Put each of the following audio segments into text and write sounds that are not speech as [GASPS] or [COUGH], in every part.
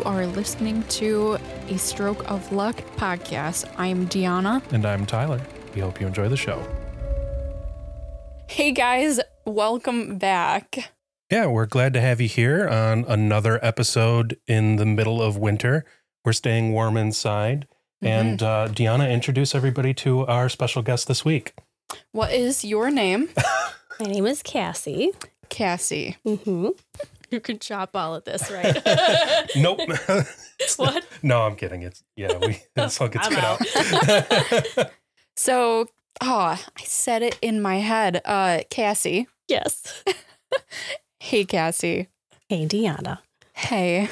You are listening to a Stroke of Luck podcast. I'm Dionna. And I'm Tyler. We hope you enjoy the show. Hey guys, welcome back. Yeah, we're glad to have you here on another episode in the middle of winter. We're staying warm inside. Mm-hmm. And uh, Dionna, introduce everybody to our special guest this week. What is your name? [LAUGHS] My name is Cassie. Cassie. Mm-hmm. [LAUGHS] You can chop all of this, right? [LAUGHS] Nope. [LAUGHS] what? no, I'm kidding. It's yeah, we this all gets I'm cut out. So, oh, I said it in my head. Uh, Cassie. Yes. Hey, Cassie. Hey, Dionna. Hey.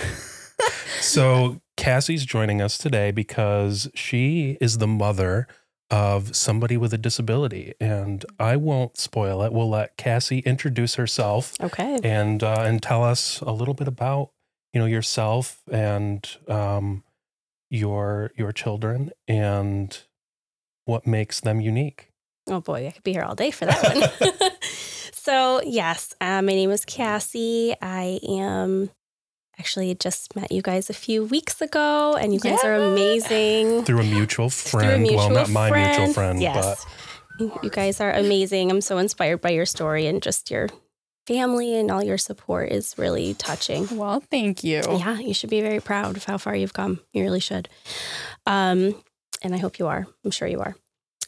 so Cassie's joining us today because she is the mother of somebody with a disability, and I won't spoil it. We'll let Cassie introduce herself Okay. and uh, and tell us a little bit about you know yourself and um, your your children and what makes them unique. Oh boy, I could be here all day for that one. [LAUGHS] [LAUGHS] so yes, uh, my name is Cassie. I am actually just met you guys a few weeks ago, and you guys are amazing. Through a mutual Through a friend, well, mutual not my mutual friend. friend, Yes. You guys are amazing. I'm so inspired by your story and just your family and all your support is really touching. Well, thank you. Yeah, you should be very proud of how far you've come. You really should. Um, and I hope you are. I'm sure you are.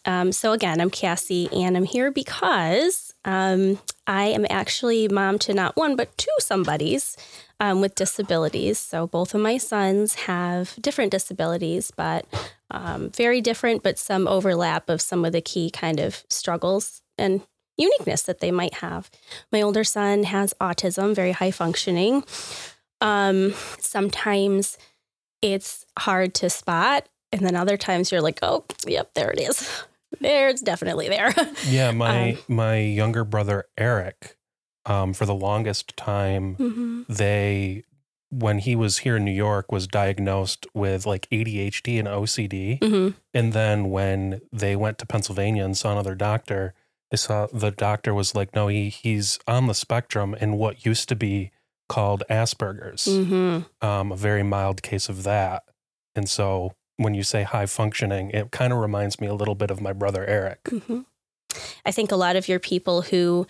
Um, so again, I'm Cassie, and I'm here because um, I am actually mom to not one but two somebodies um, with disabilities. So both of my sons have different disabilities, but um, very different, but some overlap of some of the key kind of struggles and uniqueness that they might have. My older son has autism, very high functioning. Um, sometimes it's hard to spot, and then other times you're like, oh, yep, there it is. There, it's definitely there. [LAUGHS] Yeah, my Um, my younger brother Eric, um, for the longest time, hmm they when he was here in New York was diagnosed with like ADHD and OCD. hmm And then when they went to Pennsylvania and saw another doctor, they saw the doctor was like, no, he he's on the spectrum in what used to be called Asperger's, hmm um, a very mild case of that. And so when you say high functioning, it kind of reminds me a little bit of my brother Eric. hmm I think a lot of your people who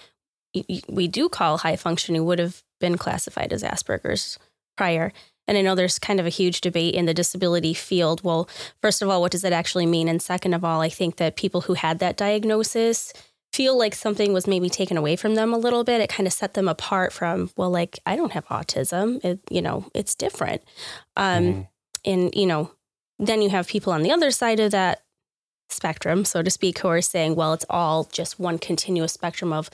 we do call high functioning would have been classified as Asperger's prior. And I know there's kind of a huge debate in the disability field. Well, first of all, what does that actually mean? And second of all, I think that people who had that diagnosis feel like something was maybe taken away from them a little bit. It kind of set them apart from, well, like, I don't have autism. It, you know, it's different. Um, Mhm. and you know then you have people on the other side of that spectrum so to speak who are saying well it's all just one continuous spectrum of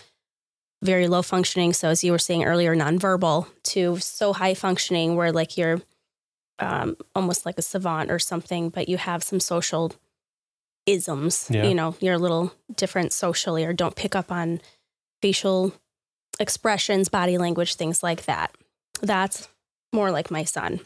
very low functioning. So as you were saying earlier nonverbal to so high functioning where like you're um, almost like a savant or something but you have some social isms Yeah. you know you're a little different socially or don't pick up on facial expressions body language things like that. That's more like my son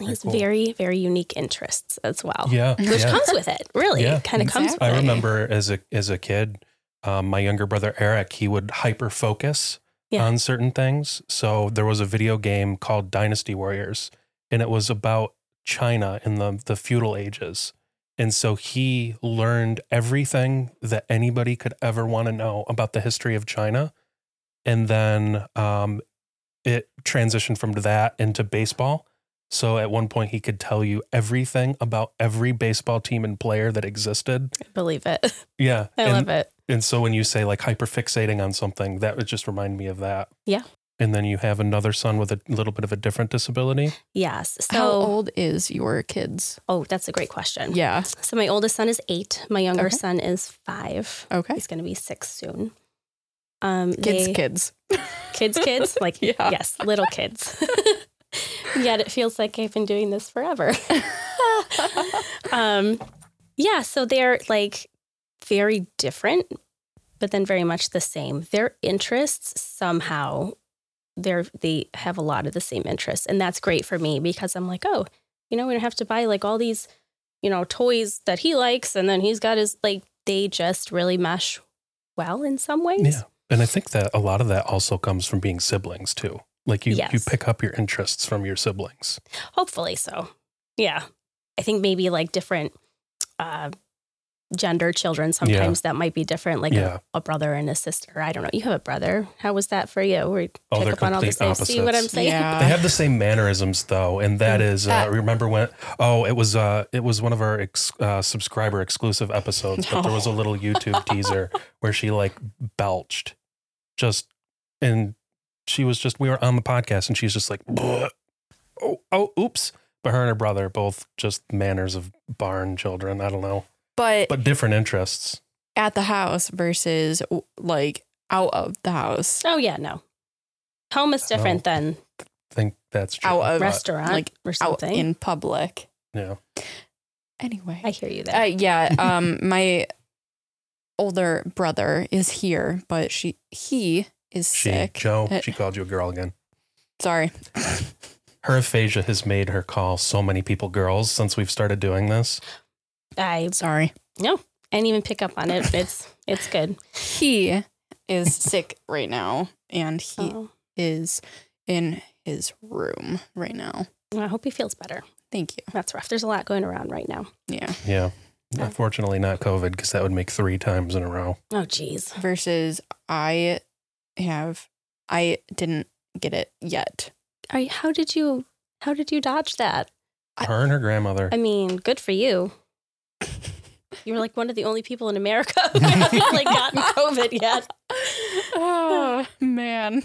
He's cool. very, very unique interests as well. Yeah. Which yeah. comes with it, really. Yeah, it kind of comes with exactly. I remember as a as a kid, um, my younger brother Eric, he would hyper focus Yeah. on certain things. So there was a video game called Dynasty Warriors, and it was about China in the the feudal ages. And so he learned everything that anybody could ever want to know about the history of China. And then um, it transitioned from that into baseball. So at one point, he could tell you everything about every baseball team and player that existed. I believe it. [LAUGHS] Yeah. I and, love it. And so when you say like hyperfixating on something, that would just remind me of that. Yeah. And then you have another son with a little bit of a different disability. Yes. So, How old is your kids? oh, that's a great question. Yeah. So, my oldest son is eight. My younger Okay. son is five. Okay. He's going to be six soon. Um, Kids, they- kids. kids, kids, [LAUGHS] like Yeah. yes, little kids. [LAUGHS] [LAUGHS] Yet it feels like I've been doing this forever. [LAUGHS] um, yeah, so they're like very different, but then very much the same. Their interests somehow they're they have a lot of the same interests, and that's great for me because I'm like, oh, you know, we don't have to buy like all these, you know, toys that he likes, and then he's got his like they just really mesh well in some ways. Yeah. And I think that a lot of that also comes from being siblings too. Like you, you pick up your interests from your siblings. Hopefully so. Yeah. I think maybe like different uh, gender children, sometimes that might be different, like Yeah. a, a brother and a sister. I don't know. You have a brother. How was that for you? We Oh, pick up on all the complete same. See what I'm saying? Yeah. They have the same mannerisms though, and that is uh, Uh, remember when? Oh, it was uh, it was one of our ex, uh, subscriber exclusive episodes, but there was a little YouTube teaser [LAUGHS] where she like belched, just and she was just we were on the podcast and she's just like, "Bleh." oh oh oops, but her and her brother both just manners of barn children. I don't know, But, but different interests. at the house versus like out of the house. Oh, yeah. No. Home is different than think that's true. Out of- restaurant like, or Out something. in public. yeah, Anyway. I hear you there. Uh, yeah, [LAUGHS] um, my older brother is here, but she he is she sick. Joe, Uh, she called you a girl again. Sorry. Her aphasia has made her call so many people girls since we've started doing this. I Sorry. No, I didn't even pick up on it. It's it's good. He is sick right now, and he Oh, is in his room right now. well, I hope he feels better. Thank you. That's rough. There's a lot going around right now. Yeah. Yeah. Yeah. Unfortunately, not COVID because that would make three times in a row. Oh, geez. Versus I have I didn't get it yet. Are you, how did you how did you dodge that? I- Her and her grandmother. I mean, good for you. [LAUGHS] You were like one of the only people in America who hasn't [LAUGHS] like gotten COVID yet. oh man.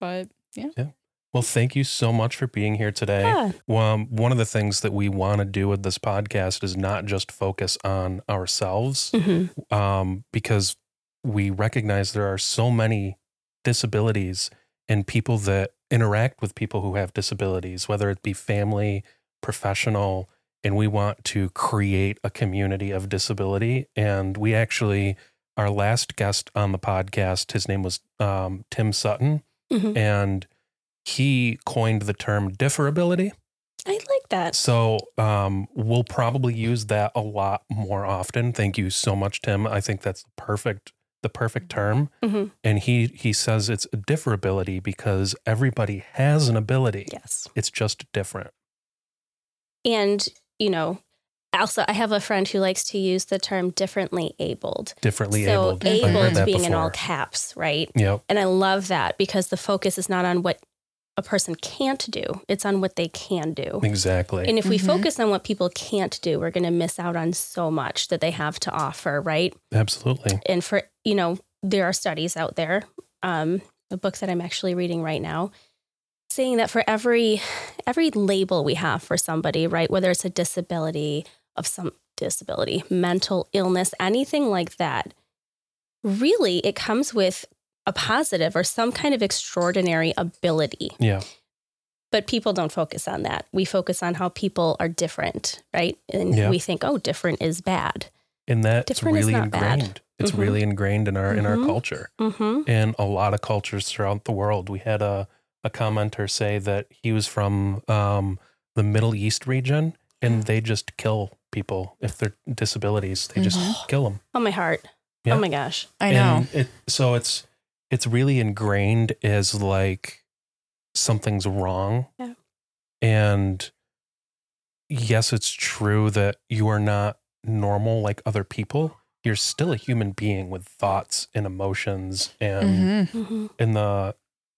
But yeah. yeah. well, thank you so much for being here today. Yeah. Um, one of the things that we want to do with this podcast is not just focus on ourselves, Mhm. um, because we recognize there are so many disabilities and people that interact with people who have disabilities, whether it be family, professional, and we want to create a community of disability. And we actually, our last guest on the podcast, his name was um, Tim Sutton, Mhm. and he coined the term differability. I like that. So um, we'll probably use that a lot more often. Thank you so much, Tim. I think that's the perfect the perfect term. Mhm. And he he says it's a differability because everybody has an ability. Yes. It's just different. And, you know, also I have a friend who likes to use the term differently abled. Differently so abled. Abled being in all caps, right? Yep. And I love that because the focus is not on what a person can't do, it's on what they can do. Exactly. And if we Mhm. focus on what people can't do, we're going to miss out on so much that they have to offer, right? Absolutely. And for, you know, there are studies out there, um, a book that I'm actually reading right now, saying that for every every label we have for somebody, right, whether it's a disability of some disability, mental illness, anything like that, really it comes with a positive or some kind of extraordinary ability Yeah. but people don't focus on that. We focus on how people are different, right? And Yeah. we think, oh, different is bad. And that's Different is really not bad. ingrained. It's Mhm. really ingrained in our in our Mhm. culture. Mm-hmm. in a lot of cultures throughout the world. We had a, a commenter say that he was from um, the Middle East region and they just kill people if they're disabilities. They just Mhm. kill them. Oh, my heart. Yeah. Oh, my gosh. I know. And it, so it's it's really ingrained as like something's wrong. Yeah. And yes, it's true that you are not normal like other people. You're still a human being with thoughts and emotions and Mhm. Mm-hmm. in the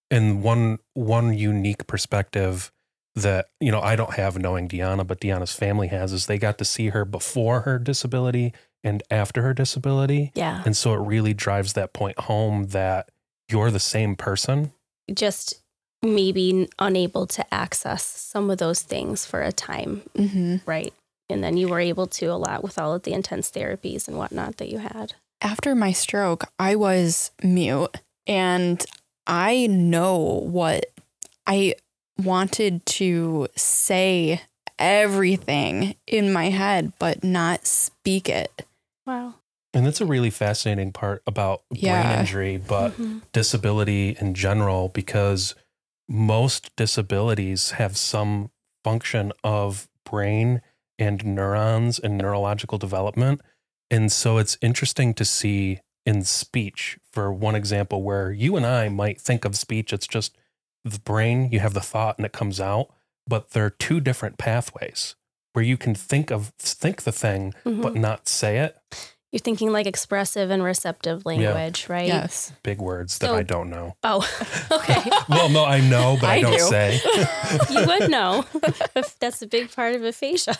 in one one unique perspective that you know I don't have knowing Dionna, but Dionna's family has is they got to see her before her disability and after her disability, Yeah. and so it really drives that point home that you're the same person. Just maybe unable to access some of those things for a time, Mhm. right? And then you were able to a lot with all of the intense therapies and whatnot that you had. After my stroke, I was mute and I know what I wanted to say everything in my head, but not speak it. Wow. And that's a really fascinating part about brain injury, but Mhm. disability in general, because most disabilities have some function of brain and neurons and neurological development. And so it's interesting to see in speech, for one example, where you and I might think of speech, it's just the brain, you have the thought and it comes out, but there are two different pathways where you can think of think the thing Mhm. but not say it. You're thinking like expressive and receptive language, right? Yes. Big words that So- I don't know. Oh, [LAUGHS] okay. [LAUGHS] Well, no, I know, but I, I don't do. say. [LAUGHS] you would know. That's a big part of aphasia.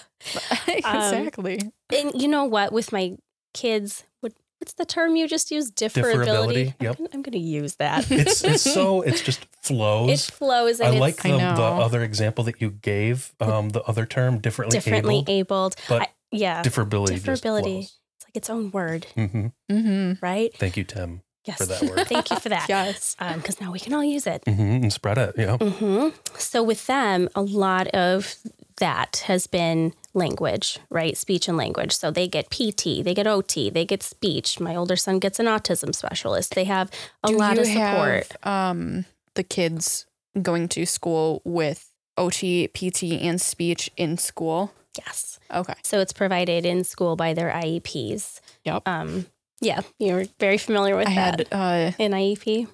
exactly. And you know what? With my kids, what, what's the term you just used? Differability. Differability, I'm yep. gonna- I'm going to use that. It's it's so it's just flows. it flows. flows I like it's the, I the other example that you gave, um, the other term, differently, differently abled, abled. but I- yeah, differability. differability. Just it's like its own word, flows. hmm Mm-hmm. right? Thank you, Tim, Yes. for that word. [LAUGHS] Thank you for that. Yes. Because now we can all use it. hmm And spread it. Yeah. hmm So with them, a lot of that has been language, right? Speech and language. So they get PT, they get OT, they get speech. My older son gets an autism specialist. They have a Do lot you of support. Have, um, the kids going to school with OT, PT, and speech in school. Yes. Okay. So it's provided in school by their IEPs. Yep. Um, yeah, you're very familiar with I that. had uh, in IEP.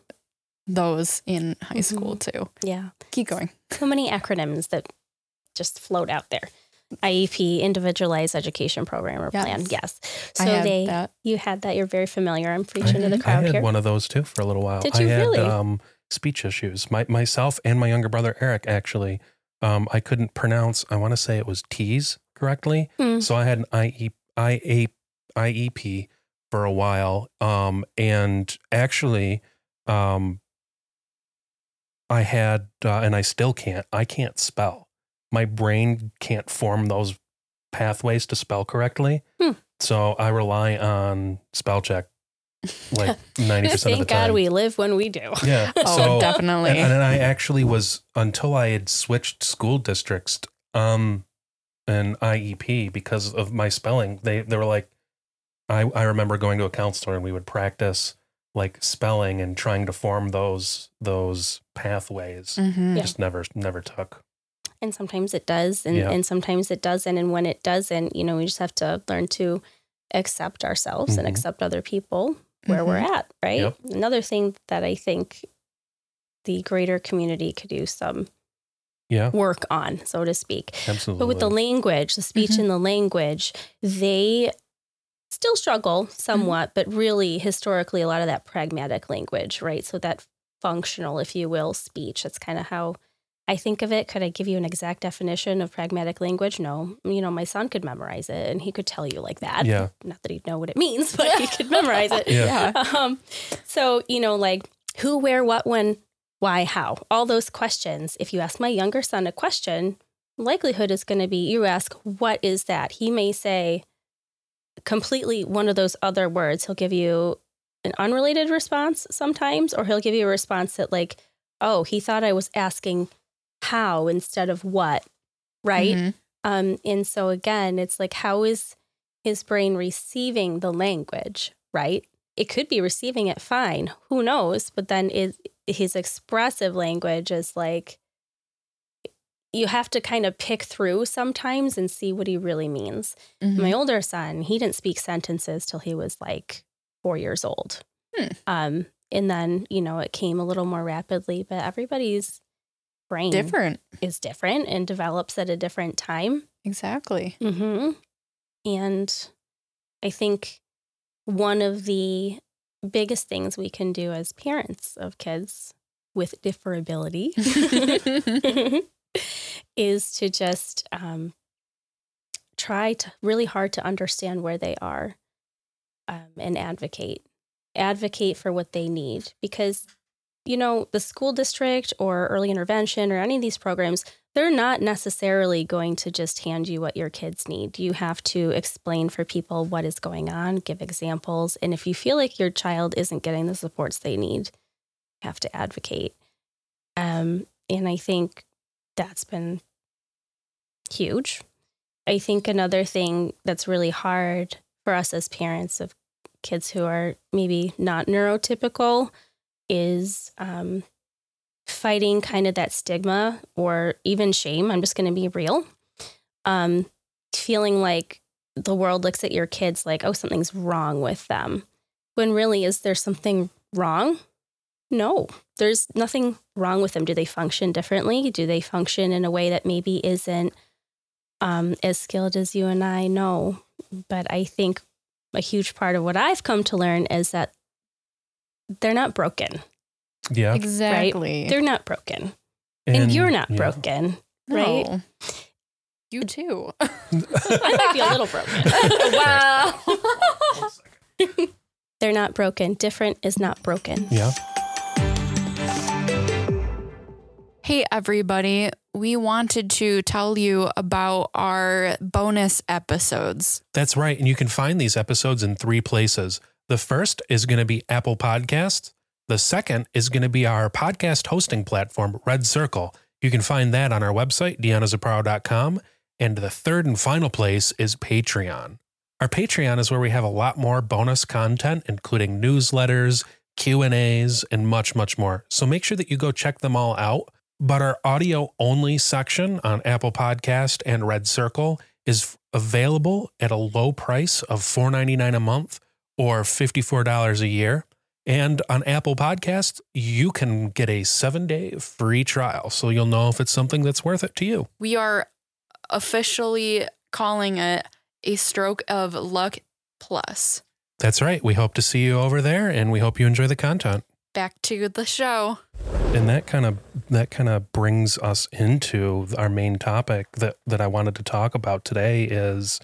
those in high Mm-hmm. school too. Yeah. Keep going. So many acronyms that just float out there. IEP, Individualized Education Program or Plan. Yes. Yes. So I had they, that. you had that. You're very familiar. I'm preaching to the I crowd had here. one of those too for a little while. Did I you had really? um, speech issues. My myself and my younger brother Eric actually. Um, I couldn't pronounce. I want to say it was T's correctly. Hmm. So I had an IE, IA, IEP for a while. Um, and actually, um, I had, uh, and I still can't. I can't spell. My brain can't form those pathways to spell correctly. Hmm. So I rely on spell check like [LAUGHS] ninety percent of the time. Thank. God we live when we do. yeah. [LAUGHS] Oh, so definitely. and, and I actually was until I had switched school districts um an IEP because of my spelling. They they were like I I remember going to a counselor and we would practice like spelling and trying to form those those pathways. Mhm. Yeah. Just never never took. And sometimes it does, and, Yeah. and sometimes it doesn't. And when it doesn't, you know, we just have to learn to accept ourselves and Mhm. accept other people where we're at, right? Yep. Another thing that I think the greater community could do some Yeah, work on, so to speak. absolutely. But with the language, the speech Mhm. and the language, they still struggle somewhat, but really historically, a lot of that pragmatic language, right? So that functional, if you will, speech. That's kind of how I think of it. Could I give you an exact definition of pragmatic language? No. You know, my son could memorize it and he could tell you like that. Yeah. Not that he'd know what it means, but he could [LAUGHS] memorize it. Yeah. Um, so, you know, like who, where, what, when, why, how, all those questions. If you ask my younger son a question, likelihood is going to be you ask, what is that? He may say completely one of those other words. He'll give you an unrelated response sometimes, or he'll give you a response that, like, oh, he thought I was asking how instead of what, right? Mhm. Um, and so again, it's like, how is his brain receiving the language, right? It could be receiving it fine. Who knows? But then is his expressive language is like you have to kind of pick through sometimes and see what he really means. Mhm. My older son, he didn't speak sentences till he was like four years old. Hmm. Um, and then, you know, it came a little more rapidly, but everybody's brain Different. is different and develops at a different time. Exactly. hmm And I think one of the biggest things we can do as parents of kids with differability [LAUGHS] [LAUGHS] is to just um, try to really hard to understand where they are um, and advocate. Advocate for what they need because, you know, the school district or early intervention or any of these programs, they're not necessarily going to just hand you what your kids need. You have to explain for people what is going on, give examples. And if you feel like your child isn't getting the supports they need, you have to advocate. Um, and I think that's been huge. I think another thing that's really hard for us as parents of kids who are maybe not neurotypical is um, fighting kind of that stigma or even shame. I'm just going to be real. Um, feeling like the world looks at your kids like, oh, something's wrong with them. When really, is there something wrong? no, there's nothing wrong with them. Do they function differently? Do they function in a way that maybe isn't um, as skilled as you and I? No. But I think a huge part of what I've come to learn is that they're not broken. Yeah. Exactly. They're not broken. And, you're not yeah. broken, right? No. You too. [LAUGHS] I might be a little broken. [LAUGHS] wow. [LAUGHS] they're not broken. Different is not broken. Yeah. Hey, everybody. We wanted to tell you about our bonus episodes. That's right. And you can find these episodes in three places. The first is going to be Apple Podcasts. The second is going to be our podcast hosting platform, Red Circle. You can find that on our website, dionnazupparo.com. And the third and final place is Patreon. Our Patreon is where we have a lot more bonus content, including newsletters, Q&As, and much, much more. So make sure that you go check them all out. But our audio only section on Apple Podcast and Red Circle is available at a low price of $4.99 a month or $54 a year. And on Apple Podcasts, you can get a seven day free trial. So you'll know if it's something that's worth it to you. We are officially calling it a stroke of luck plus. That's right. We hope to see you over there and we hope you enjoy the content. Back to the show. And that kind of that kind of brings us into our main topic that that I wanted to talk about today is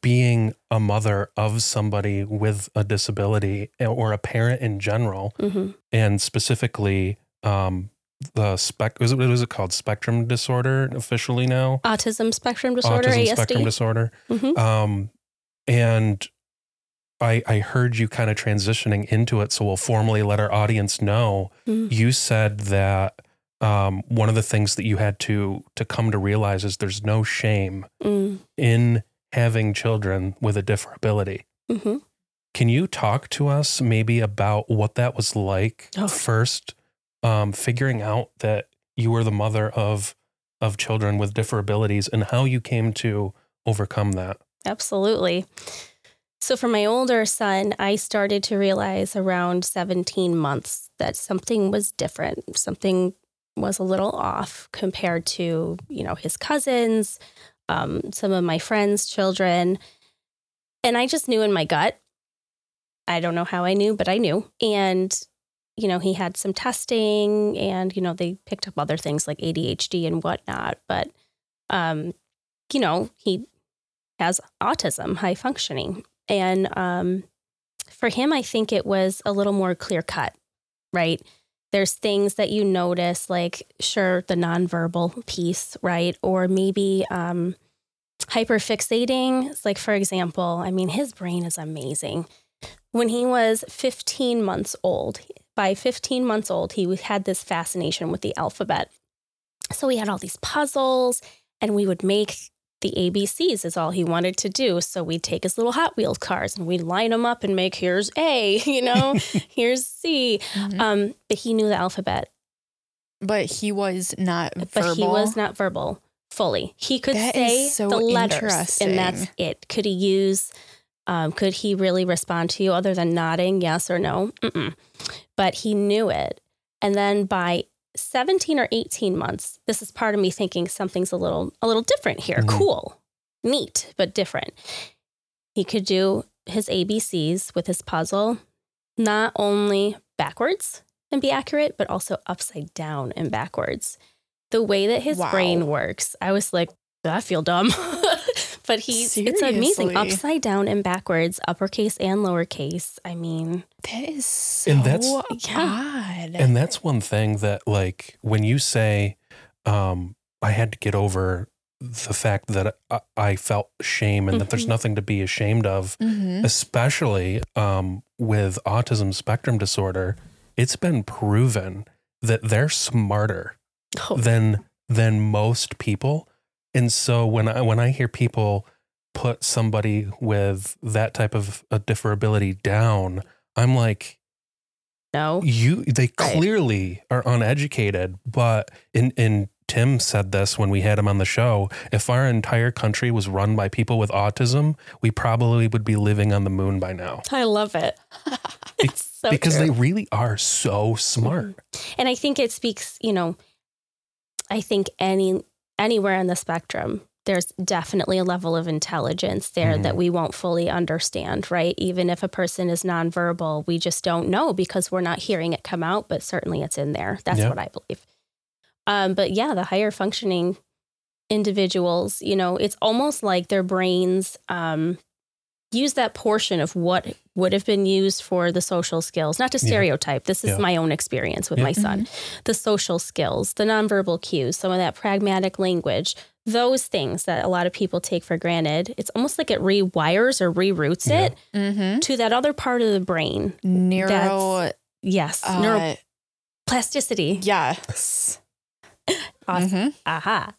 being a mother of somebody with a disability or a parent in general hmm and specifically um the spec was it what is it called spectrum disorder officially now Autism spectrum disorder, autism ASD. spectrum disorder Mhm. um and I, I heard you kind of transitioning into it, so we'll formally let our audience know. Mhm. You said that um, one of the things that you had to to come to realize is there's no shame Mm. in having children with a disability. Mhm. Can you talk to us maybe about what that was like Oh. first, um, figuring out that you were the mother of of children with disabilities and how you came to overcome that? Absolutely. So, for my older son, I started to realize around 17 months that something was different. Something was a little off compared to, you know, his cousins, um, some of my friends' children. And I just knew in my gut. I don't know how I knew, but I knew. And, you know, he had some testing and, you know, they picked up other things like ADHD and whatnot. But, um, you know, he has autism, high functioning. And um, for him, I think it was a little more clear cut, right? There's things that you notice, like, sure, the nonverbal piece, right? Or maybe um, hyperfixating. It's like, for example, I mean, his brain is amazing. When he was 15 months old, by 15 months old, he had this fascination with the alphabet. So we had all these puzzles, and we would make the ABCs is all he wanted to do. So we'd take his little Hot Wheels cars and we'd line them up and make here's A, [LAUGHS] you know, [LAUGHS] here's C. Mhm. Um, but he knew the alphabet, but he was not but he was not verbal fully. He could That say so the letters, and that's it. Could he use? Um, could he really respond to you other than nodding yes or no? Mm-mm. But he knew it, and then by 17 or 18 months, this is part of me thinking something's a little a little different here. Mhm. Cool, neat, but different. He could do his ABCs with his puzzle, not only backwards and be accurate, but also upside down and backwards. The way that his Wow. brain works, I was like, I feel dumb. [LAUGHS] but he's it's amazing. Upside down and backwards, uppercase and lowercase. I mean, That is so And that's- odd. And that's one thing that, like, when you say, um, I had to get over the fact that I, I felt shame and that there's Mhm. nothing to be ashamed of, Mhm. especially um, with autism spectrum disorder, it's been proven that they're smarter oh, than than most people. And so when I when I hear people put somebody with that type of a differability down, I'm like, no. you they Right. clearly are uneducated but in in tim said this when we had him on the show if our entire country was run by people with autism we probably would be living on the moon by now I love it. [LAUGHS] it's so because true. they really are so mm-hmm. smart. and I think it speaks, you know, I think any anywhere on the spectrum, there's definitely a level of intelligence there Mhm. that we won't fully understand, right? Even if a person is nonverbal, we just don't know because we're not hearing it come out, but certainly it's in there. That's Yeah. what I believe. Um, but yeah, the higher functioning individuals, you know, it's almost like their brains um, use that portion of what would have been used for the social skills, not to Yeah. stereotype. This is Yeah. my own experience with Yeah. my son. The social skills, the nonverbal cues, some of that pragmatic language, those things that a lot of people take for granted. It's almost like it rewires or reroutes Yeah. it Mm-hmm. to that other part of the brain. Neuro. Yes, Uh, neuroplasticity. yes. [LAUGHS] Awesome. Mhm. Aha.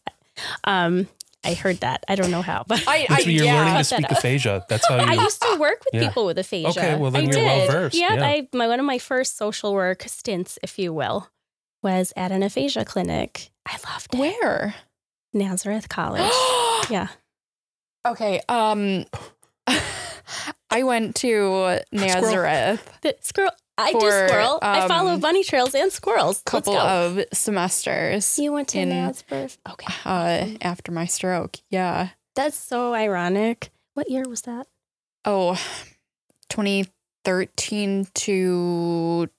Um, I heard that. I don't know how, but I, I That's what you're yeah. learning to Cut that speak aphasia. That's how [LAUGHS] you. I used to work with Yeah. people with aphasia. Okay, well, then I you're did. well-versed, Yep, yeah. I my one of my first social work stints, if you will, was at an aphasia clinic. I loved it. Where? Nazareth College. [GASPS] yeah. Okay. Um, [LAUGHS] I went to Nazareth The squirrel. I do For, squirrel. I follow um, bunny trails and squirrels. couple of semesters you went to in- Nazareth. Okay. uh, after my stroke. Yeah. That's so ironic. What year was that? Oh, 2013 to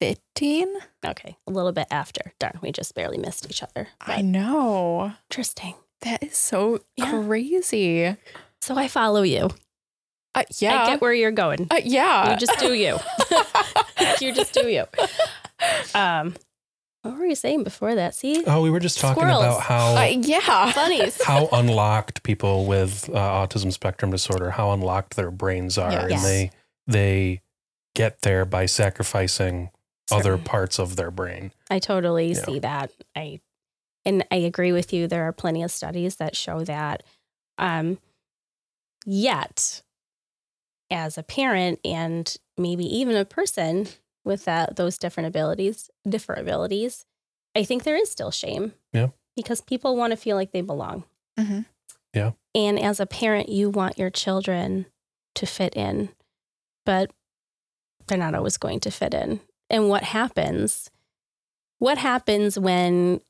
15? Okay. A little bit after. Darn, we just barely missed each other. I know. interesting. That is so Yeah. crazy. So I follow you. Uh, yeah. I get where you're going. uh, yeah. You just do you. [LAUGHS] [LAUGHS] you just do you. Um, what were you saying before that? See, oh, we were just talking Squirrels. about how Uh, yeah. bunnies. [LAUGHS] how unlocked people with uh, autism spectrum disorder, how unlocked their brains are, Yes. and Yes. they they get there by sacrificing other parts of their brain. I totally Yeah. see that. I and I agree with you. There are plenty of studies that show that. Um, yet, as a parent and maybe even a person with that those different abilities, different abilities, I think there is still shame. Yeah. Because people want to feel like they belong. Mhm. Yeah. And as a parent, you want your children to fit in, but they're not always going to fit in. And what happens? What happens when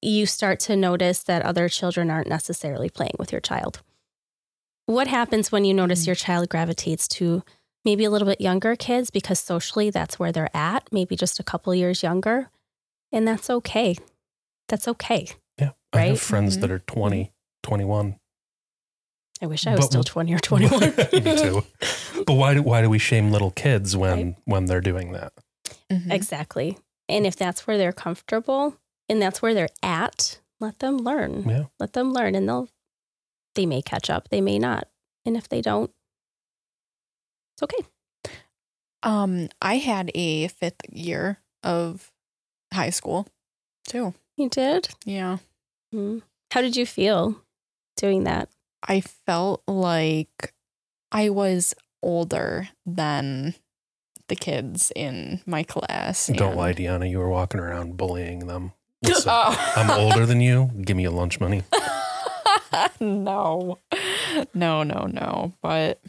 you start to notice that other children aren't necessarily playing with your child? What happens when you notice Mm. your child gravitates to maybe a little bit younger kids because socially that's where they're at, maybe just a couple years younger? And that's okay. That's okay. Yeah. I Right? have friends Mhm. that are 20, 21. I wish I was But- still 20 or 21. [LAUGHS] Me too. [LAUGHS] But why do, why do we shame little kids when when they're doing that? Mhm. Exactly. And if that's where they're comfortable and that's where they're at, let them learn. Yeah. Let them learn and they'll they may catch up, they may not. And if they don't, it's okay. Um, I had a fifth year of high school too. You did? Yeah. Mm. How did you feel doing that? I felt like I was older than the kids in my class. Don't and- lie, Dionna. You were walking around bullying them. [LAUGHS] Listen, Oh. I'm older than you. Give me your lunch money. [LAUGHS] [LAUGHS] no, no, no, no. But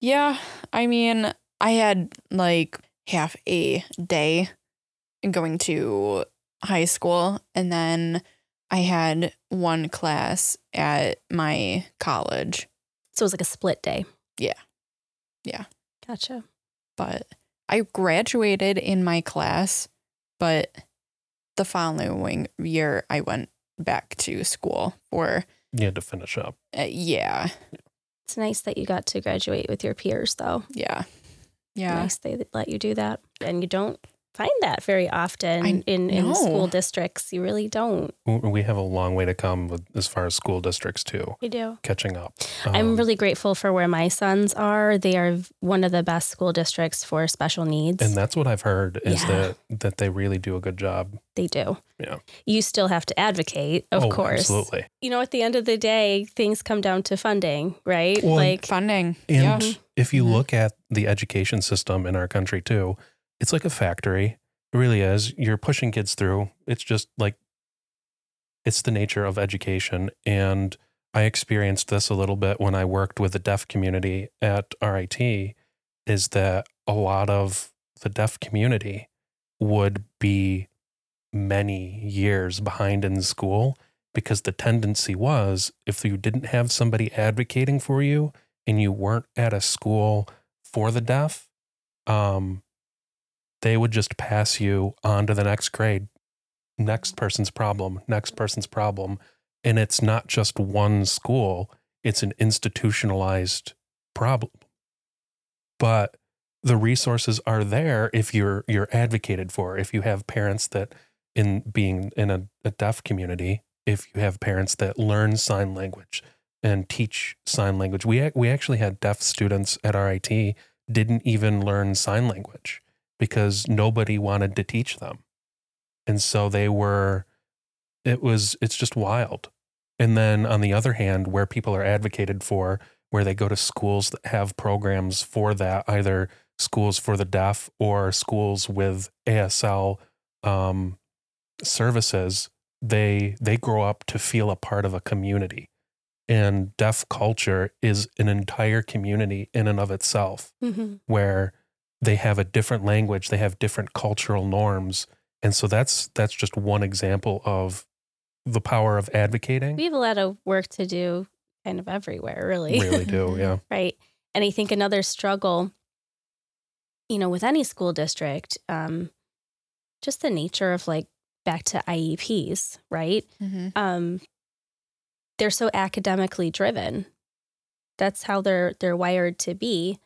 yeah, I mean, I had like half a day going to high school, and then I had one class at my college. So it was like a split day. Yeah. Yeah. Gotcha. But I graduated in my class, but the following year I went back to school for You had to finish up. uh, yeah, It's nice that you got to graduate with your peers though. yeah, yeah. Nice they let you do that. And you don't find that very often I in, in know. school districts. You really don't. We have a long way to come with as far as school districts too, You do. catching up. I'm Um, really grateful for where my sons are. They are one of the best school districts for special needs. and that's what I've heard is Yeah. that that they really do a good job. they do. Yeah. You still have to advocate, of Oh, course. absolutely. You know, at the end of the day, things come down to funding, right? Well, like, Funding. And yeah. if you Mhm. look at the education system in our country too, it's like a factory. It really is. You're pushing kids through. It's just like it's the nature of education. And I experienced this a little bit when I worked with the deaf community at RIT. is that a lot of the deaf community would be many years behind in school because the tendency was if you didn't have somebody advocating for you and you weren't at a school for the deaf, um, they would just pass you on to the next grade, next person's problem, next person's problem. And it's not just one school, it's an institutionalized problem. But the resources are there if you're you're advocated for. If you have parents that in being in a, a deaf community, if you have parents that learn sign language and teach sign language. We we actually had deaf students at RIT didn't even learn sign language because nobody wanted to teach them. And so they were it was it's just wild. And then on the other hand, where people are advocated for, where they go to schools that have programs for that, either schools for the deaf or schools with ASL um, services, they they grow up to feel a part of a community. And deaf culture is an entire community in and of itself, Mm-hmm. where they have a different language, they have different cultural norms, and so that's that's just one example of the power of advocating. We have a lot of work to do kind of everywhere, really. really do, [LAUGHS] yeah. right. And I think another struggle, you know, with any school district, um, just the nature of like back to IEPs, right? Mm-hmm. Um, they're so academically driven. That's how they're they're wired to be.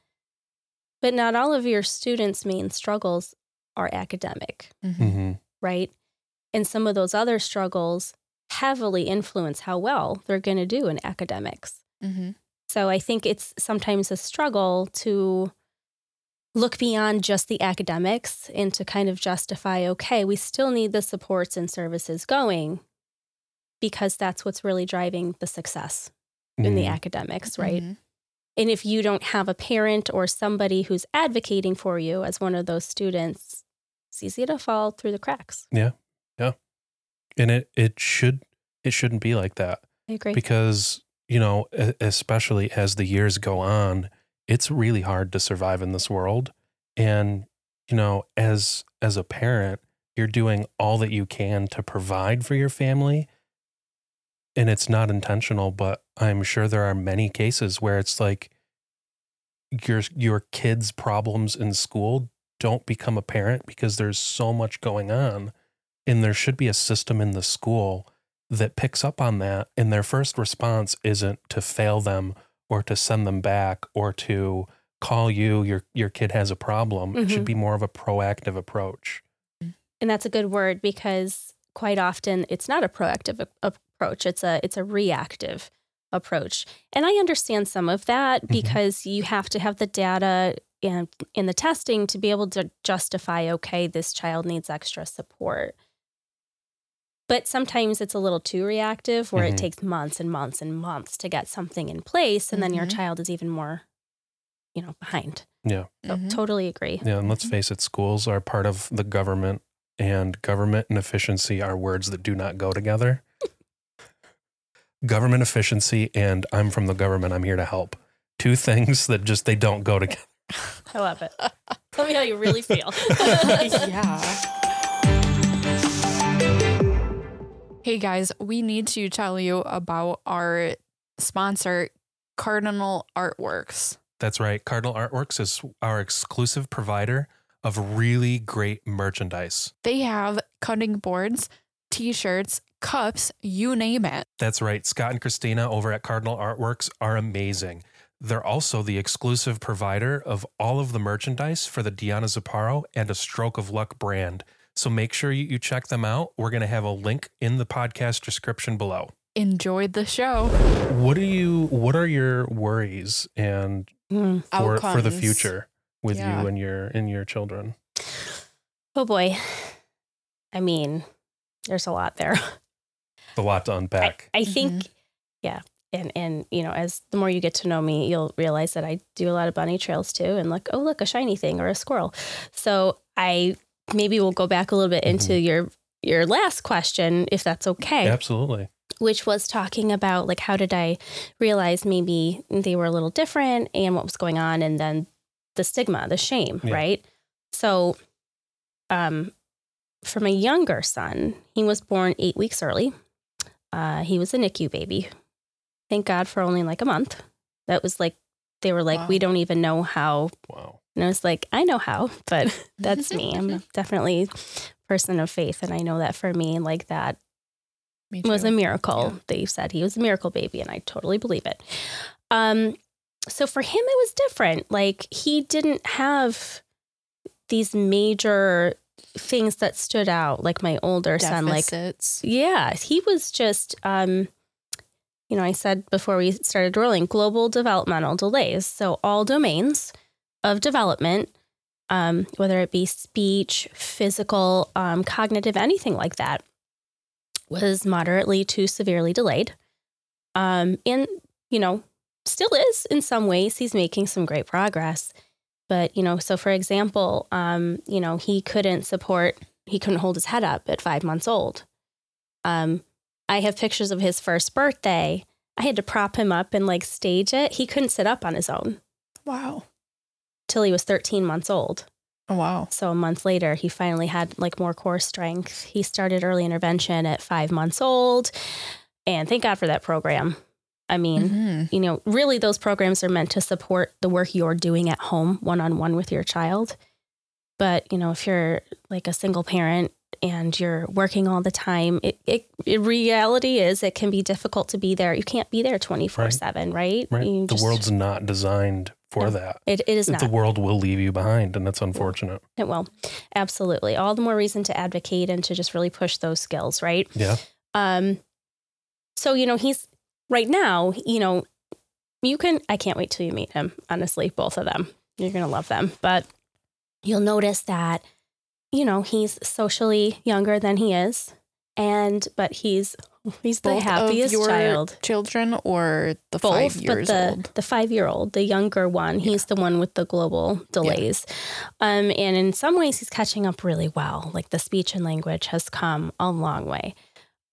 But not all of your students' main struggles are academic, Mm-hmm. hmm right? And some of those other struggles heavily influence how well they're going to do in academics. Mm-hmm. So I think it's sometimes a struggle to look beyond just the academics and to kind of justify okay, we still need the supports and services going because that's what's really driving the success in the Mhm. academics, right? And if you don't have a parent or somebody who's advocating for you as one of those students, it's easy to fall through the cracks. Yeah. Yeah. And it it should it shouldn't be like that. I agree. because you know especially as the years go on it's really hard to survive in this world and you know as as a parent you're doing all that you can to provide for your family and it's not intentional but i'm sure there are many cases where it's like your your kids problems in school don't become apparent because there's so much going on and there should be a system in the school that picks up on that and their first response isn't to fail them or to send them back or to call you your your kid has a problem it should Mhm. be more of a proactive approach and that's a good word because quite often it's not a proactive approach it's a it's a reactive approach and i understand some of that Mhm. because you have to have the data and in the testing to be able to justify okay this child needs extra support but sometimes it's a little too reactive where Mhm. it takes months and months and months to get something in place and then your Mhm. child is even more you know behind yeah so Mhm. totally agree yeah and let's face it schools are part of the government and government and efficiency are words that do not go together [LAUGHS] government efficiency and i'm from the government i'm here to help two things that just they don't go together i love it tell me how you really feel [LAUGHS] yeah. Hey guys, we need to tell you about our sponsor, Cardinal Artworks. That's right. Cardinal Artworks is our exclusive provider of really great merchandise. They have cutting boards, t shirts, cups, you name it. That's right. Scott and Christina over at Cardinal Artworks are amazing. They're also the exclusive provider of all of the merchandise for the Dionna Zupparo and a Stroke of Luck brand. So make sure you, you check them out. We're going to have a link in the podcast description below. Enjoyed the show. What do you what are your worries and Hmm. for for the future with Yeah. you and your and your children? Oh boy. I mean, there's a lot there. A lot to unpack. I think, yeah. And, and, you know, as the more you get to know me, you'll realize that I do a lot of bunny trails too. And like, oh, look, a shiny thing or a squirrel. So I maybe we'll go back a little bit into your, your last question, if that's okay, Absolutely. which was talking about like, how did I realize maybe they were a little different and what was going on? And then the stigma, the shame, Yeah. right? So, um, for a younger son, he was born eight weeks early. Uh, he was a NICU baby. Thank God for only like a month. That was like, they were like, Wow. we don't even know how. Wow. And I was like, I know how, but [LAUGHS] that's me. I'm [LAUGHS] definitely a person of faith. And I know that for me, like that Me was a miracle. Yeah. They said he was a miracle baby, and I totally believe it. Um, so for him, it was different. Like he didn't have these major things that stood out, like my older son. Like, yeah, he was just, um, you know, I said before we started rolling, global developmental delays. So all domains of development. Um, whether it be speech, physical, um, cognitive, anything like that, was moderately to severely delayed. Um, and, you know, still is in some ways. He's making some great progress. But, you know, so for example, um, you know, he couldn't support, he couldn't hold his head up at five months old. Um, I have pictures of his first birthday. I had to prop him up and like stage it. He couldn't sit up on his own Wow. till he was 13 months old. Oh wow. So a month later, he finally had like more core strength. He started early intervention at five months old. And thank God for that program. I mean, Mhm. you know, really those programs are meant to support the work you're doing at home one on one with your child. But, you know, if you're like a single parent and you're working all the time, it, it, it reality is it can be difficult to be there. You can't be there 24 7, right? Right. The just- world's not designed for No, that. it, it is not. The world will leave you behind, and that's unfortunate. It will. Absolutely. All the more reason to advocate and to just really push those skills, right? Yeah. Um so you know, he's right now, you know, you can I can't wait till you meet him, honestly, both of them. You're going to love them. But you'll notice that you know, he's socially younger than he is and but he's he's the Both of happiest child. Children or the Both, five but years the old. the five year old, the younger one, he's the one with the global delays. Um, and in some ways, he's catching up really well. Like the speech and language has come a long way.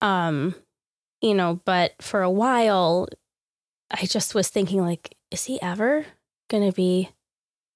Um, you know, but for a while, I just was thinking, like, is he ever gonna be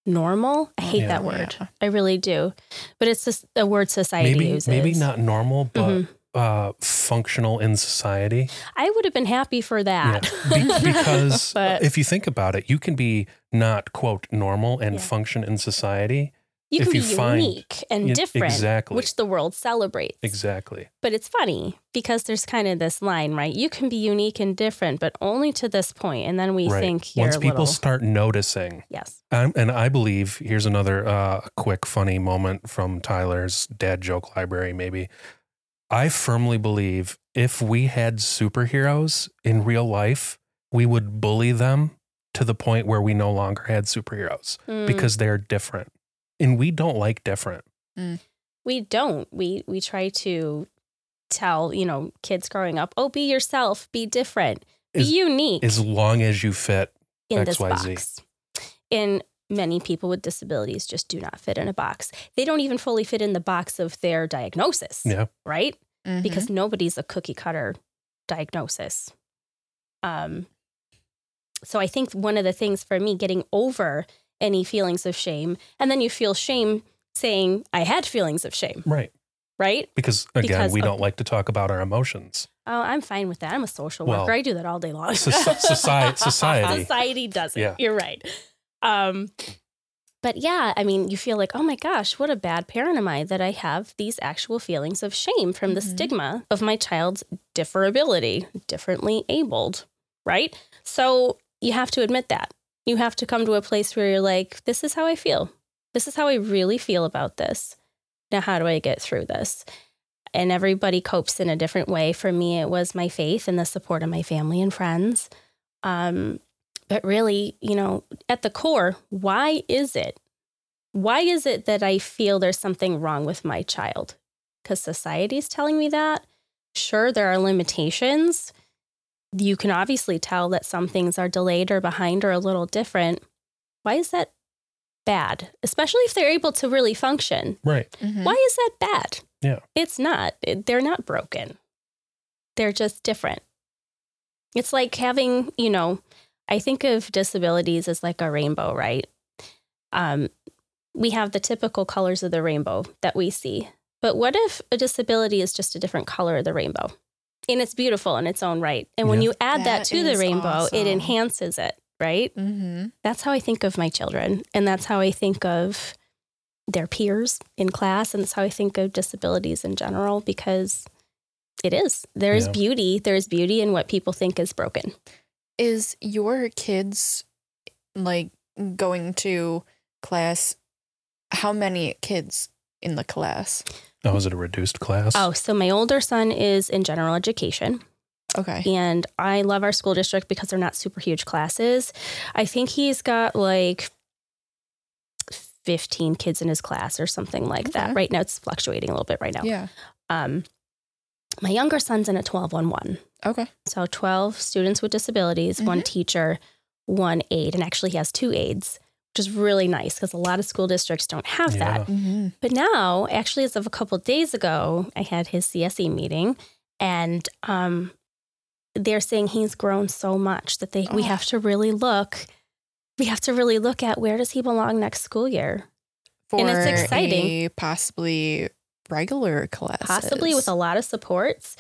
normal? I hate Yeah. that word. Yeah. I really do. But it's just a word society Maybe uses. maybe not normal, but Mhm. uh, functional in society. I would have been happy for that. Yeah. Be- [LAUGHS] because if you think about it, you can be not quote normal and function in society. You can you be unique and different, exactly. which the world celebrates. Exactly. But it's funny because there's kind of this line, right? You can be unique and different, but only to this point, and then we right. think Once people little. start noticing, yes. um, and I believe here's another uh, quick funny moment from Tyler's dad joke library. Maybe I firmly believe if we had superheroes in real life, we would bully them to the point where we no longer had superheroes Mm, because they're different, and we don't like different. we don't. We we try to tell you know kids growing up, oh, be yourself, be different, As- be unique As long as you fit, in this XYZ. box. And many people with disabilities just do not fit in a box. They don't even fully fit in the box of their diagnosis, yeah, right? Mhm. because nobody's a cookie cutter diagnosis. Um, so I think one of the things for me getting over any feelings of shame, and then you feel shame saying I had feelings of shame, right. right? Because again, Because we of- don't like to talk about our emotions. Oh, I'm fine with that. I'm a social Well, worker. I do that all day long. Soci- [LAUGHS] society, society. Society does it. Yeah. You're right. Um, but yeah, I mean, you feel like, oh my gosh, what a bad parent am I that I have these actual feelings of shame from the Mhm. stigma of my child's differability, differently abled, right? So you have to admit that. You have to come to a place where you're like, this is how I feel. This is how I really feel about this. Now, how do I get through this? And everybody copes in a different way. For me, it was my faith and the support of my family and friends. Um, but really, you know, at the core, why is it? Why is it that I feel there's something wrong with my child? Because society's telling me that. Sure, there are limitations. You can obviously tell that some things are delayed or behind or a little different. Why is that bad? Especially if they're able to really function. Right. Mhm. Why is that bad? Yeah. It's not. They're not broken. They're just different. It's like having, you know, I think of disabilities as like a rainbow, right? um, we have the typical colors of the rainbow that we see. But what if a disability is just a different color of the rainbow? And it's beautiful in its own right. And when Yeah. you add that, That to the is rainbow, it enhances it, right? Mm-hmm. That's how I think of my children. And that's how I think of their peers in class. And that's how I think of disabilities in general because it is. There is Yeah. beauty. There is beauty in what people think is broken. Is your kids like going to class? How many kids in the class? Oh, is it a reduced class? Oh, so my older son is in general education. Okay. And I love our school district because they're not super huge classes. I think he's got like 15 kids in his class or something like Okay. that. Right now it's fluctuating a little bit right now. Yeah. Um my younger son's in a 12 on 1. Okay. So 12 students with disabilities, one teacher, one aide, and actually he has two aides, which is really nice because a lot of school districts don't have that. Mm-hmm. But now, actually, as of a couple of days ago, I had his CSE meeting, and um, they're saying he's grown so much that they we Oh. have to really look. We have to really look at where does he belong next school year? For And it's exciting. a possibly regular class. Possibly with a lot of supports.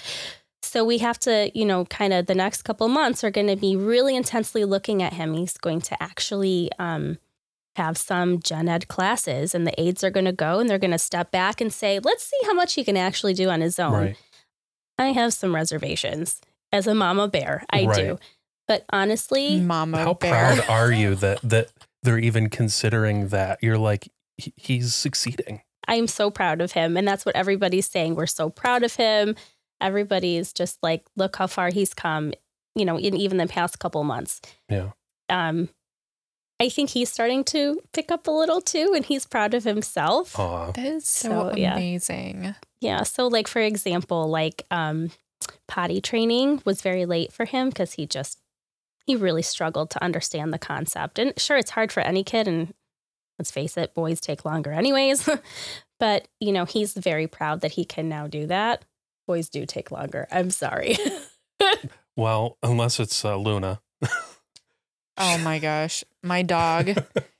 So we have to, you know, kind of the next couple months are going to be really intensely looking at him. He's going to actually um, have some gen ed classes, and the aides are going to go and they're going to step back and say, "Let's see how much he can actually do on his own." Right. I have some reservations as a mama bear. I Right. do. But honestly, Mama How bear. proud [LAUGHS] are you that that they're even considering that? You're like, he- he's succeeding. I'm so proud of him. And that's what everybody's saying. We're so proud of him. Everybody's just like, look how far he's come, you know, in even the past couple months. Yeah. Um, I think he's starting to pick up a little too, and he's proud of himself. Aw. That is so, So, yeah. amazing. Yeah. So, like, for example, like um, potty training was very late for him because he just, he really struggled to understand the concept. And sure, it's hard for any kid. And let's face it, boys take longer, anyways. [LAUGHS] but, you know, he's very proud that he can now do that. Boys do take longer. I'm sorry. [LAUGHS] Well, unless it's uh, Luna. [LAUGHS] Oh my gosh. My dog.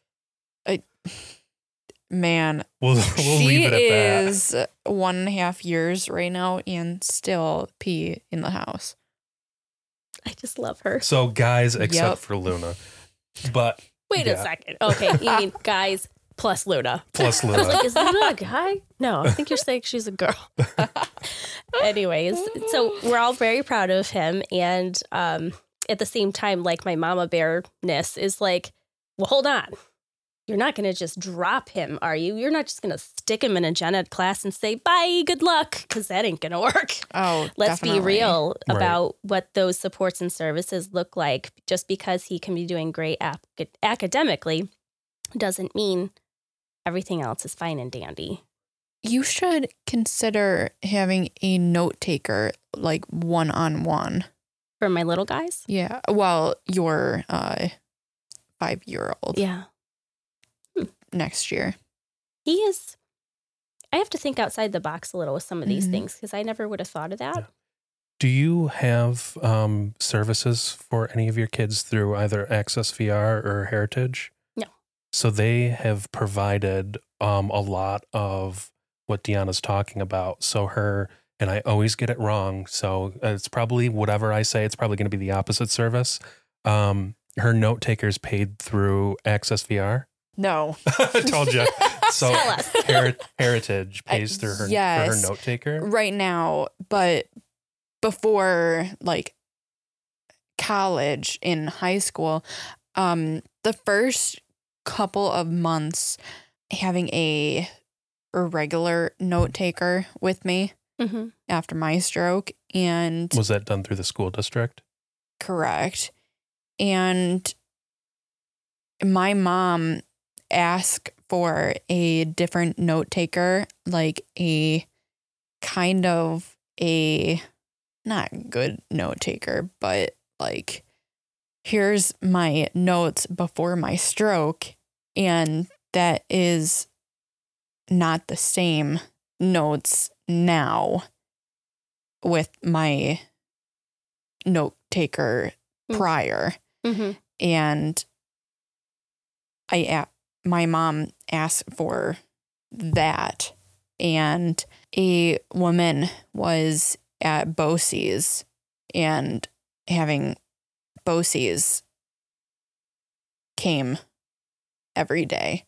[LAUGHS] I, man, We'll, we'll she leave it at that. is one and a half years right now and still pee in the house. I just love her. So guys, except Yep. for Luna, but Wait Yeah. a second. Okay. You mean [LAUGHS] guys plus Luna? plus I was Luna. like, is Luna a guy? No, I think you're saying she's a girl. [LAUGHS] Anyways, so we're all very proud of him. And um, at the same time, like my mama bearness is like, well, hold on. You're not going to just drop him, are you? You're not just going to stick him in a gen ed class and say, bye, good luck, because that ain't going to work. Oh, Let's be definitely. real Right. about what those supports and services look like. Just because he can be doing great ap- academically doesn't mean everything else is fine and dandy. You should consider having a note taker like one on one. For my little guys? Yeah. Well, your uh, five year old Yeah. next year. He is. I have to think outside the box a little with some of these Mhm. things because I never would have thought of that. Yeah. Do you have um, services for any of your kids through either Access VR or Heritage? No. So they have provided um, a lot of what Dionna's talking about. So her, and I always get it wrong. So it's probably whatever I say, it's probably going to be the opposite service. Um, her note takers paid through Access VR. No. [LAUGHS] I told you. [LAUGHS] So. Heri- Heritage pays through her, for her note taker. right now, but before like college in high school, um, the first couple of months having a regular note taker with me hmm after my stroke and Was that done through the school district? correct and my mom asked for a different note taker like a kind of a not good note taker but like here's my notes before my stroke and that is not the same notes now with my note taker Mm. prior hmm and I my mom asked for that, and a woman was at BOCES and having BOCES came every day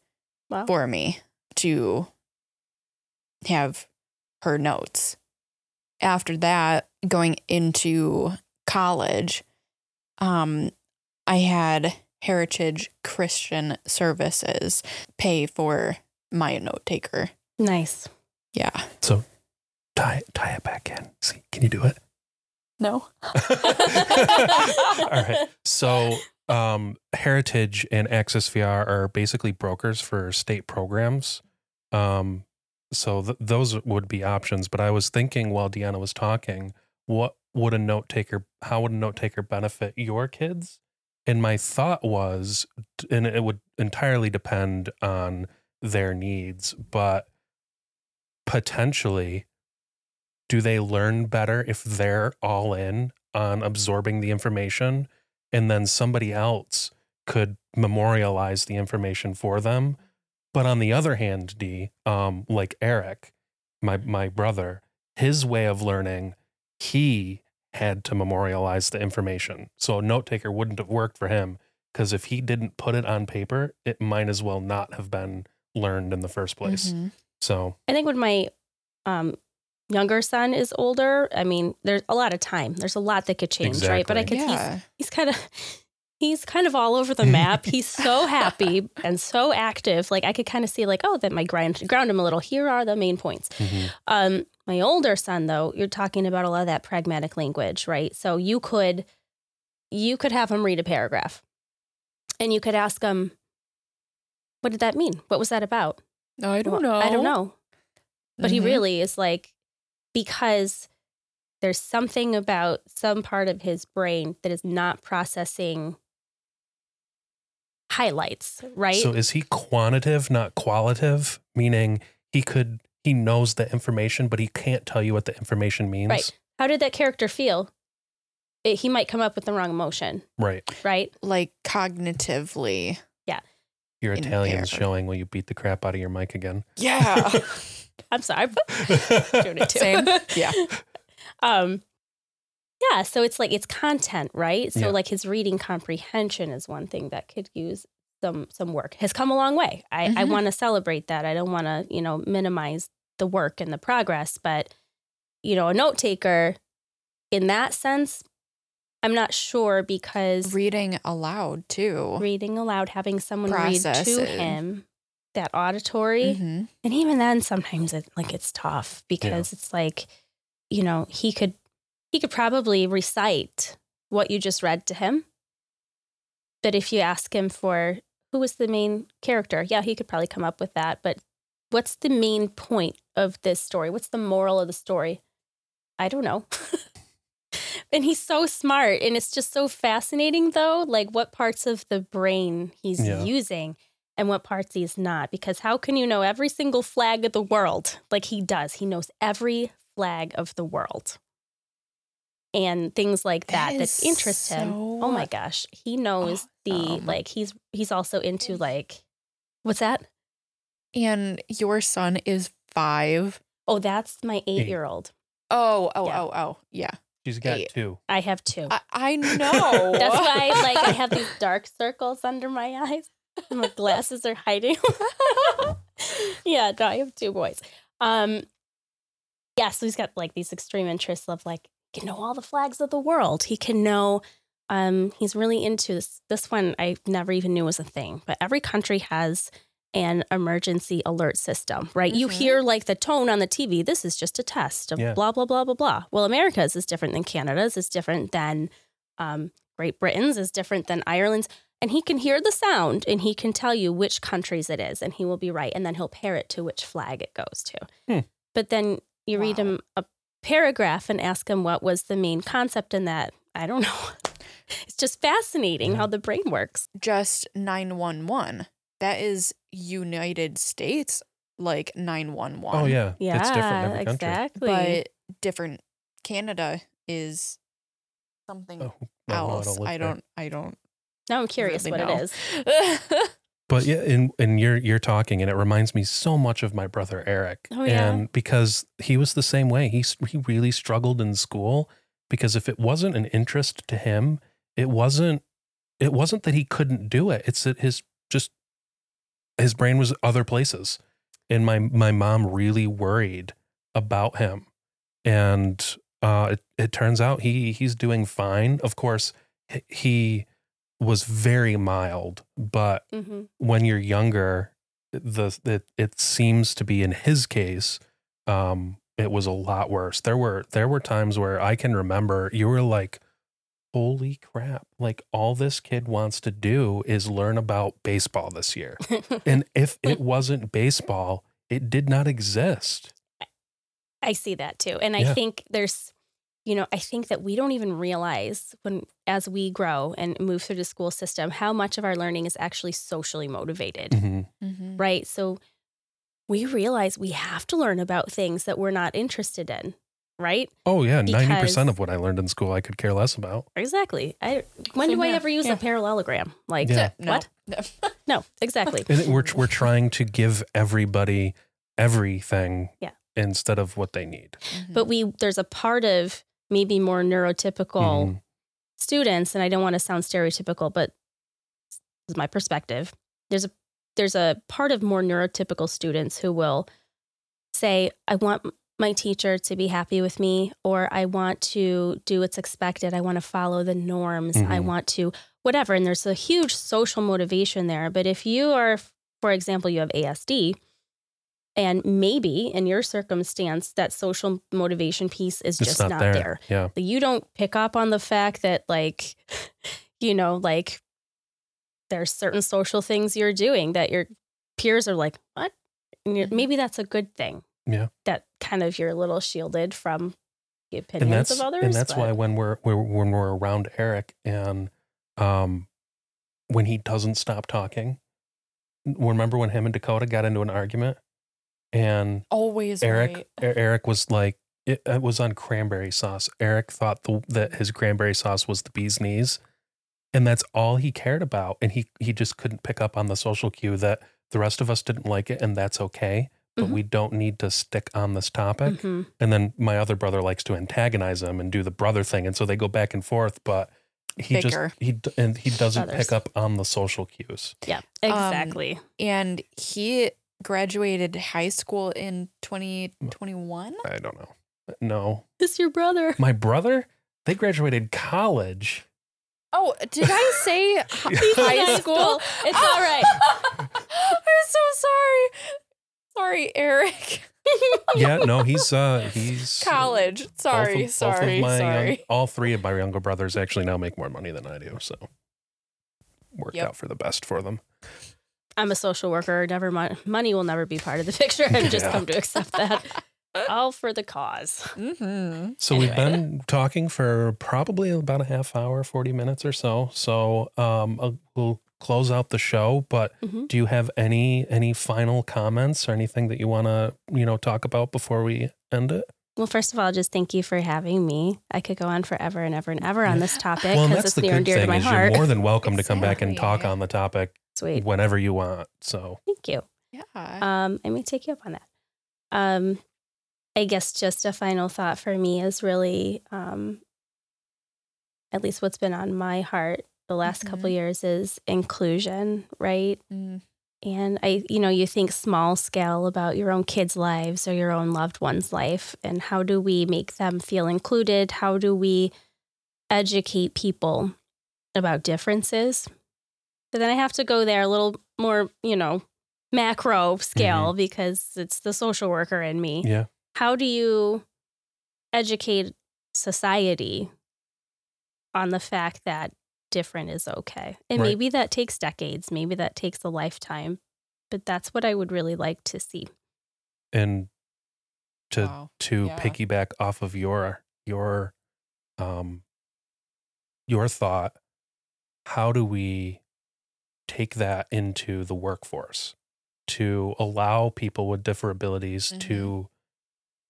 Wow. for me to have her notes. After that, going into college, um, I had Heritage Christian Services pay for my note taker. Nice. Yeah. So tie tie it back in. See, can you do it? No. [LAUGHS] [LAUGHS] All right. So, um, Heritage and Access VR are basically brokers for state programs. Um, so th- those would be options. But I was thinking while Dionna was talking, what would a note taker? How would a note taker benefit your kids? And my thought was, and it would entirely depend on their needs, but potentially do they learn better if they're all in on absorbing the information and then somebody else could memorialize the information for them but on the other hand d um like eric my my brother his way of learning he had to memorialize the information so a note taker wouldn't have worked for him because if he didn't put it on paper it might as well not have been learned in the first place Mhm. so I think when my um, younger son is older, I mean, there's a lot of time. There's a lot that could change, right? But I could he's he's kind of he's kind of all over the [LAUGHS] map. he's so happy and so active. Like I could kind of see like, oh, that my ground ground him a little. Here are the main points. mhm. Um, my older son, though, you're talking about a lot of that pragmatic language, right? So you could you could have him read a paragraph, and you could ask him, "What did that mean? What was that about?" No, I don't Well, know. I don't know. But he Mhm. really is like because there's something about some part of his brain that is not processing highlights, right? So is he quantitative, not qualitative? Meaning he could he knows the information, but he can't tell you what the information means. Right. How did that character feel? It, he might come up with the wrong emotion, Right. right? Like cognitively. Yeah. Your Italian's pair. showing. Will you beat the crap out of your mic again? Yeah. [LAUGHS] I'm sorry. I'm [LAUGHS] doing it too. Same. Yeah. [LAUGHS] um yeah so it's like it's content right so Yeah. like his reading comprehension is one thing that could use some some work has come a long way i i Mhm. want to celebrate that i don't want to you know minimize the work and the progress but you know a note taker in that sense i'm not sure because Reading aloud too. reading aloud having someone read to it. him that auditory Mhm. and even then, sometimes it like it's tough because it's like, you know, he could he could probably recite what you just read to him. But if you ask him for who was the main character, yeah, he could probably come up with that. But what's the main point of this story? What's the moral of the story? I don't know. [LAUGHS] and he's so smart and it's just so fascinating though, like what parts of the brain he's Yeah. using and what parts he's not. Because how can you know every single flag of the world like he does? He knows every flag of the world. And things like that that interest him. Oh my gosh. He knows the awesome. like he's he's also into like what's that? And your son is five. Oh, that's my eight year old. Oh, oh, Yeah. oh, oh. Yeah. She's got Eight. two. I have two. I, I [LAUGHS] know. That's why like I have these [LAUGHS] dark circles under my eyes. [LAUGHS] My glasses are hiding. yeah, no, I have two boys. Um yeah, so he's got like these extreme interests of like he can know all the flags of the world. He can know um he's really into this this one I never even knew was a thing, but every country has an emergency alert system, right? You Mhm. hear like the tone on the TV, this is just a test of Yeah. blah, blah, blah, blah, blah. Well, America's is different than Canada's, is different than um, Great Britain's, is different than Ireland's. And he can hear the sound and he can tell you which countries it is, and he will be right. And then he'll pair it to which flag it goes to. Hmm. But then you read him a paragraph and ask him what was the main concept in that. I don't know. [LAUGHS] It's just fascinating Yeah. how the brain works. Just 911. That is United States, like 911. Oh yeah. Yeah, It's different in every country. exactly. But different. Canada is something Oh, well, I else. live I don't, I don't now I'm curious really what know. it is. [LAUGHS] [LAUGHS] But yeah, and and you're you're talking, and it reminds me so much of my brother Eric. Oh, yeah? And because he was the same way, he he really struggled in school because if it wasn't an interest to him, it wasn't it wasn't that he couldn't do it. It's that his just his brain was other places, and my my mom really worried about him, and uh, it it turns out he he's doing fine. Of course, he was very mild, but hmm when you're younger, the it, it seems to be in his case, um, it was a lot worse. There were there were times where I can remember you were like, "Holy crap! Like all this kid wants to do is learn about baseball this year." [LAUGHS] and if it wasn't baseball, it did not exist. I see that too. And I Yeah. think there's, you know, I think that we don't even realize when, as we grow and move through the school system, how much of our learning is actually socially motivated, Mhm. Mhm. right? So we realize we have to learn about things that we're not interested in, right? Oh yeah, ninety percent of what I learned in school I could care less about. Exactly. I, when Same do I ever use Yeah. a parallelogram? Like, Yeah. No. what? No. [LAUGHS] No, exactly. And we're we're trying to give everybody everything, Yeah. instead of what they need. but we, there's a part of maybe more neurotypical Mhm. students, and I don't want to sound stereotypical, but this is my perspective. There's a there's a part of more neurotypical students who will say, I want my teacher to be happy with me, or I want to do what's expected. I want to follow the norms. I Mhm. want to whatever. And there's a huge social motivation there. But if you are, for example, you have ASD, and maybe in your circumstance, that social motivation piece is It's just not, not, there. there Yeah. you don't pick up on the fact that like [LAUGHS] you know like there's certain social things you're doing that your peers are like what and you're, Mhm. maybe that's a good thing Yeah. that kind of you're a little shielded from the opinions of others and that's but- why when we're, we're when we're around Eric and um when he doesn't stop talking, remember when him and Dakota got into an argument and Always Eric right. Eric was like it, it was on cranberry sauce. Eric thought the, that his cranberry sauce was the bee's knees, and that's all he cared about. And he he just couldn't pick up on the social cue that the rest of us didn't like it, and that's okay. But Mhm. we don't need to stick on this topic. Mhm. And then my other brother likes to antagonize him and do the brother thing, and so they go back and forth. But he Bicker. just he and he doesn't Brothers. pick up on the social cues. yeah Um, exactly And he graduated high school in 2021. I don't know. No, this your brother my brother they graduated college. Oh, did I say hi- [LAUGHS] high high school? school. It's all right. [LAUGHS] I'm so sorry. Sorry, Eric. [LAUGHS] yeah, no, he's uh he's College. Sorry, of- both of sorry, young- sorry. all three of my younger brothers actually now make more money than I do, so worked Yep. out for the best for them. I'm a social worker never mon- money will never be part of the [LAUGHS] picture i've just Yeah. come to accept that [LAUGHS] all for the cause Mm-hmm. So we've been talking for probably about a half hour, forty minutes or so. So um, we'll close out the show. But Mhm. do you have any any final comments or anything that you want to you know talk about before we end it? Well, first of all, just thank you for having me. I could go on forever and ever and ever on this topic well, because that's it's the near and good dear to thing my is heart. you're more than welcome to come back and talk on the topic Sweet. whenever you want. So Thank you. Yeah. Um, I may take you up on that. Um, I guess just a final thought for me is really, um, at least what's been on my heart the last couple years is inclusion, right? Mm. And I, you know, you think small scale about your own kids' lives or your own loved one's life, and how do we make them feel included? How do we educate people about differences? But then I have to go there a little more, you know, macro scale because it's the social worker in me. yeah, How do you educate society on the fact that different is okay? And Right. maybe that takes decades, maybe that takes a lifetime, but that's what I would really like to see. and to Wow. to Yeah. piggyback off of your your um your thought how do we take that into the workforce to allow people with different abilities Mhm. to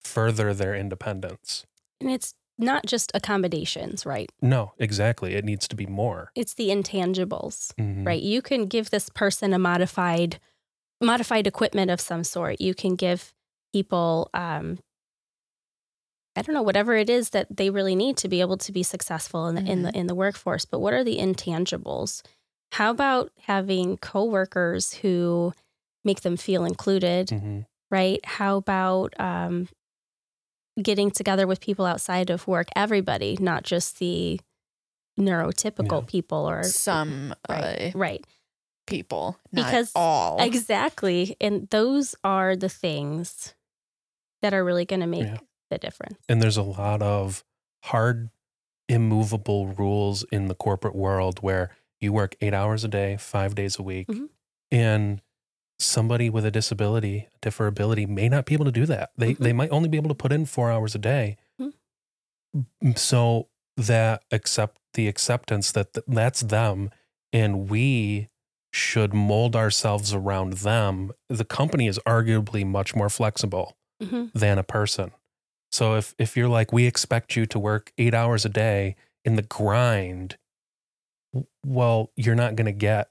further their independence And it's not just accommodations, right? No, exactly. It needs to be more. It's the intangibles, Mhm. right? You can give this person a modified modified equipment of some sort. You can give people um I don't know whatever it is that they really need to be able to be successful in the in the in the workforce, but what are the intangibles? How about having coworkers who make them feel included, Mhm. right? How about um, getting together with people outside of work, everybody, not just the neurotypical Yeah. people or Some right, uh, right. people, not Because all. Exactly. And those are the things that are really going to make Yeah. the difference. And there's a lot of hard, immovable rules in the corporate world where you work eight hours a day, five days a week, Mhm. and somebody with a disability, a differability, may not be able to do that. They Mhm. they might only be able to put in four hours a day. Mhm. So that accept the acceptance that th- that's them, and we should mold ourselves around them. The company is arguably much more flexible hmm than a person. So if if you're like we expect you to work 8 hours a day in the grind, well, you're not going to get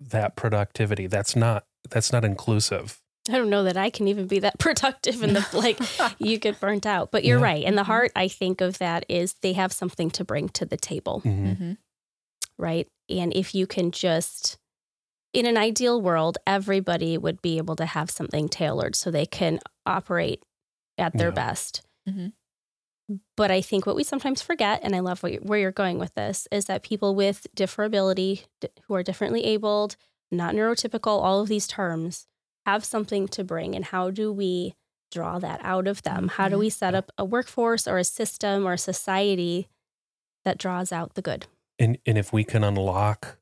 that productivity. That's not that's not inclusive. I don't know that I can even be that [LAUGHS] productive in the [LAUGHS] like you get burnt out. But you're Yeah. right. And the Mhm. heart, I think of that is they have something to bring to the table, Mhm. Mhm. right? And if you can just in an ideal world, everybody would be able to have something tailored so they can operate at their Yeah. best. Mhm. But I think what we sometimes forget, and I love what you where you're going with this, is that people with differability, d- who are differently abled, not neurotypical, all of these terms have something to bring. And how do we draw that out of them? How do we set up a workforce or a system or a society that draws out the good? And and if we can unlock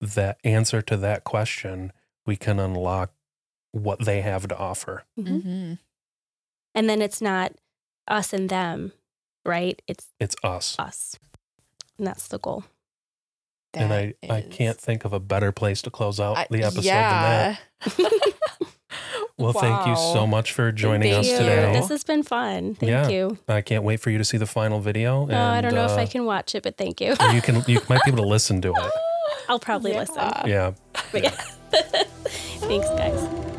that answer to that question, we can unlock what they have to offer. Mhm. Mhm. And then it's not us and them, right? It's It's us. us. And that's the goal. and That I, I is- can't think of a better place to close out I- the episode than that. yeah. [LAUGHS] Well, thank you so much for joining Thank us you. today. This has been fun. Thank Yeah. you. I can't wait for you to see the final video. No, I don't know if I uh, can watch it, but thank you. You can. You might be able to listen to it. [LAUGHS] I'll probably listen. Yeah. Yeah. Yeah. [LAUGHS] Thanks, guys.